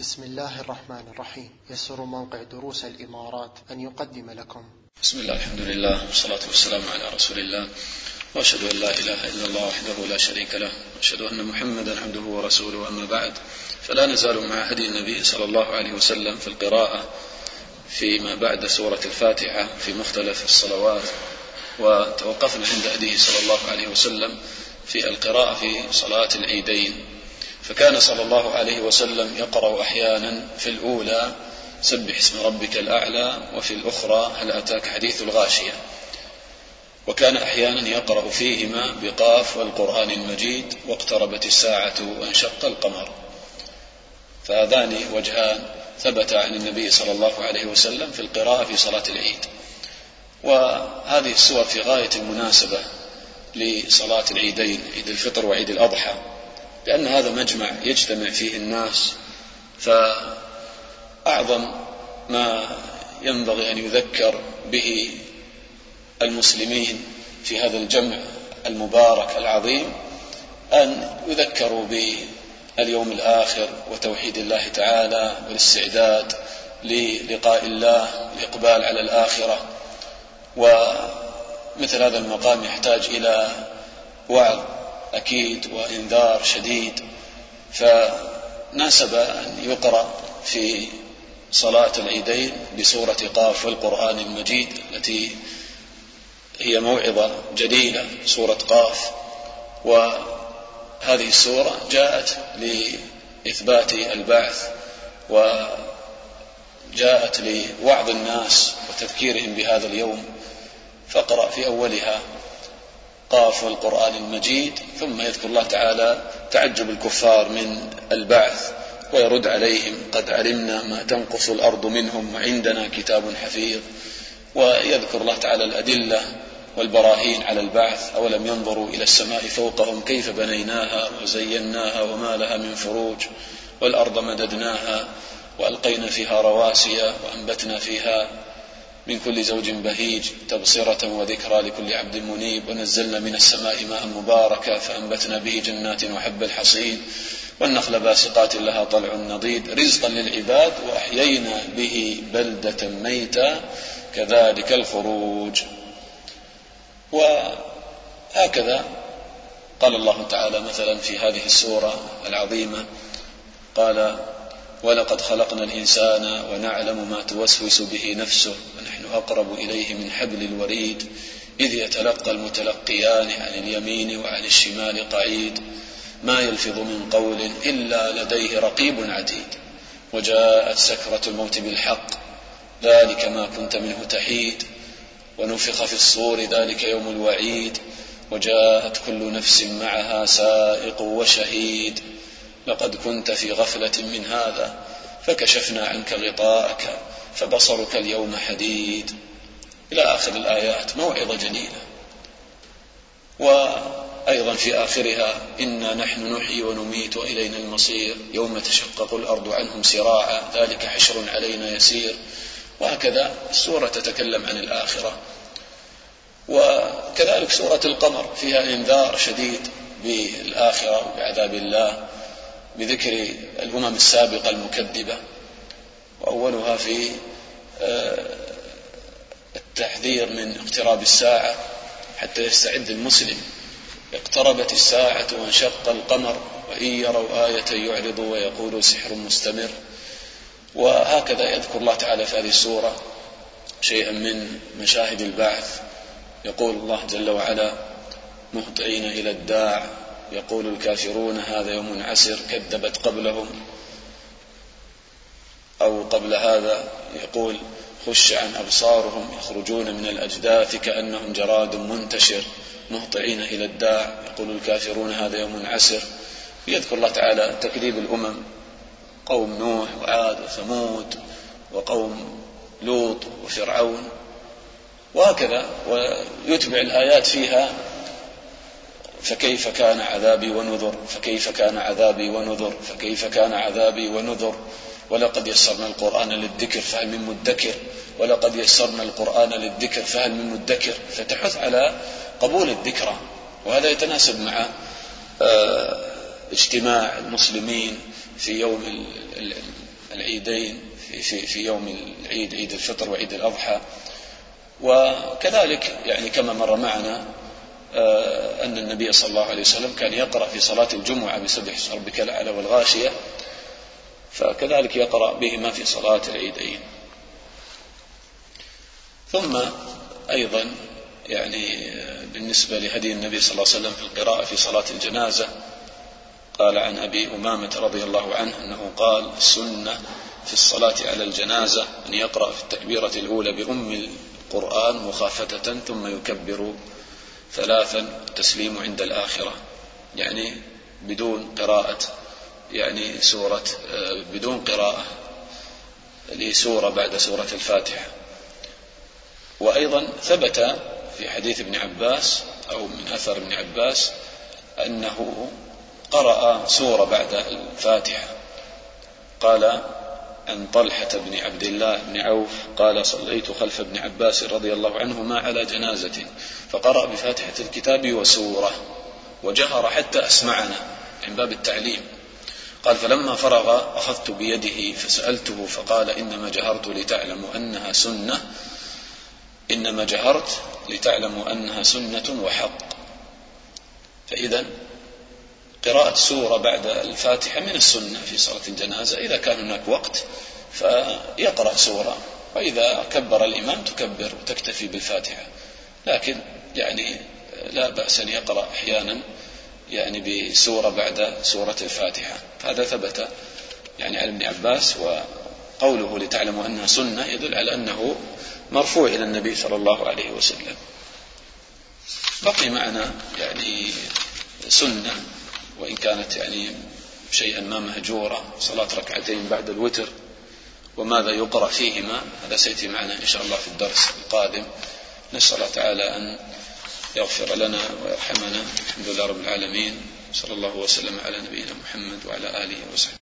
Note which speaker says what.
Speaker 1: بسم الله الرحمن الرحيم يسر موقع دروس الإمارات أن يقدم لكم بسم الله الحمد لله والصلاة والسلام على رسول الله وأشهد أن لا إله إلا الله وحده لا شريك له وأشهد أن محمدا عبده ورسوله أما بعد فلا نزال مع هدي النبي صلى الله عليه وسلم في القراءة فيما بعد سورة الفاتحة في مختلف الصلوات وتوقفنا عند هديه صلى الله عليه وسلم في القراءة في صلاة العيدين فكان صلى الله عليه وسلم يقرأ أحيانا في الأولى سبح اسم ربك الأعلى وفي الأخرى هل أتاك حديث الغاشية وكان أحيانا يقرأ فيهما بقاف والقرآن المجيد واقتربت الساعة وانشق القمر فهذان وجهان ثبت عن النبي صلى الله عليه وسلم في القراءة في صلاة العيد وهذه السور في غاية المناسبة لصلاة العيدين عيد الفطر وعيد الأضحى لأن هذا مجمع يجتمع فيه الناس فأعظم ما ينبغي أن يذكر به المسلمين في هذا الجمع المبارك العظيم أن يذكروا باليوم الآخر وتوحيد الله تعالى والاستعداد للقاء الله الإقبال على الآخرة ومثل هذا المقام يحتاج إلى وعظ أكيد وإنذار شديد فناسب أن يقرأ في صلاة العيدين بسورة قاف والقرآن المجيد التي هي موعظة جليلة سورة قاف وهذه السورة جاءت لإثبات البعث وجاءت لوعظ الناس وتذكيرهم بهذا اليوم فاقرأ في أولها قاف والقرآن المجيد ثم يذكر الله تعالى تعجب الكفار من البعث ويرد عليهم قد علمنا ما تنقص الأرض منهم وعندنا كتاب حفيظ ويذكر الله تعالى الأدلة والبراهين على البعث أولم ينظروا إلى السماء فوقهم كيف بنيناها وزيناها وما لها من فروج والأرض مددناها وألقينا فيها رواسي وأنبتنا فيها من كل زوج بهيج تبصرة وذكرى لكل عبد منيب ونزلنا من السماء ماء مباركا فأنبتنا به جنات وحب الحصيد والنخل باسقات لها طلع نضيد رزقا للعباد وأحيينا به بلدة ميتا كذلك الخروج وهكذا قال الله تعالى مثلا في هذه السورة العظيمة قال ولقد خلقنا الإنسان ونعلم ما توسوس به نفسه ونحن أقرب إليه من حبل الوريد إذ يتلقى المتلقيان عن اليمين وعن الشمال قعيد ما يلفظ من قول إلا لديه رقيب عتيد وجاءت سكرة الموت بالحق ذلك ما كنت منه تحيد ونفخ في الصور ذلك يوم الوعيد وجاءت كل نفس معها سائق وشهيد لقد كنت في غفلة من هذا فكشفنا عنك غطاءك فبصرك اليوم حديد إلى آخر الآيات موعظة جليلة وأيضا في آخرها إنا نحن نحيي ونميت وإلينا المصير يوم تشقق الأرض عنهم سراعا ذلك حشر علينا يسير وهكذا السورة تتكلم عن الآخرة وكذلك سورة القمر فيها إنذار شديد بالآخرة وبعذاب الله بذكر الامم السابقه المكذبه واولها في آه، التحذير من اقتراب الساعه حتى يستعد المسلم اقتربت الساعه وانشق القمر وان يروا ايه يعرضوا ويقولوا سحر مستمر وهكذا يذكر الله تعالى في هذه السوره شيئا من مشاهد البعث يقول الله جل وعلا مهطعين الى الداع يقول الكافرون هذا يوم عسر كذبت قبلهم أو قبل هذا يقول خش عن أبصارهم يخرجون من الأجداث كأنهم جراد منتشر مهطعين إلى الداع يقول الكافرون هذا يوم عسر يذكر الله تعالى تكذيب الأمم قوم نوح وعاد وثمود وقوم لوط وفرعون وهكذا ويتبع الآيات فيها فكيف كان عذابي ونذر فكيف كان عذابي ونذر فكيف كان عذابي ونذر ولقد يسرنا القرآن للذكر فهل من مدكر ولقد يسرنا القرآن للذكر فهل من مدكر فتحث على قبول الذكرى وهذا يتناسب مع آه، اجتماع المسلمين في يوم العيدين في, في يوم العيد عيد الفطر وعيد الأضحى وكذلك يعني كما مر معنا آه، أن النبي صلى الله عليه وسلم كان يقرأ في صلاة الجمعة بسبح ربك الأعلى والغاشية فكذلك يقرأ بهما في صلاة العيدين ثم أيضا يعني آه، بالنسبة لهدي النبي صلى الله عليه وسلم في القراءة في صلاة الجنازة قال عن أبي أمامة رضي الله عنه أنه قال السنة في الصلاة على الجنازة أن يقرأ في التكبيرة الأولى بأم القرآن مخافتة ثم يكبر ثلاثا التسليم عند الآخرة يعني بدون قراءة يعني سورة آه، بدون قراءة لسورة بعد سورة الفاتحة وأيضا ثبت في حديث ابن عباس أو من أثر ابن عباس أنه قرأ سورة بعد الفاتحة قال عن طلحة بن عبد الله بن عوف قال صليت خلف ابن عباس رضي الله عنهما على جنازة فقرأ بفاتحة الكتاب وسورة وجهر حتى أسمعنا من باب التعليم قال فلما فرغ أخذت بيده فسألته فقال إنما جهرت لتعلموا أنها سنة إنما جهرت لتعلموا أنها سنة وحق فإذا قراءة سورة بعد الفاتحة من السنة في صلاة الجنازة إذا كان هناك وقت فيقرأ سورة وإذا كبر الإمام تكبر وتكتفي بالفاتحة لكن يعني لا بأس أن يقرأ أحيانا يعني بسورة بعد سورة الفاتحة هذا ثبت يعني عن ابن عباس وقوله لتعلموا أنها سنة يدل على أنه مرفوع إلى النبي صلى الله عليه وسلم بقي معنا يعني سنة وإن كانت يعني شيئا ما مهجورة صلاة ركعتين بعد الوتر وماذا يقرأ فيهما هذا سيأتي معنا إن شاء الله في الدرس القادم نسأل الله تعالى أن يغفر لنا ويرحمنا الحمد لله رب العالمين صلى الله وسلم على نبينا محمد وعلى آله وصحبه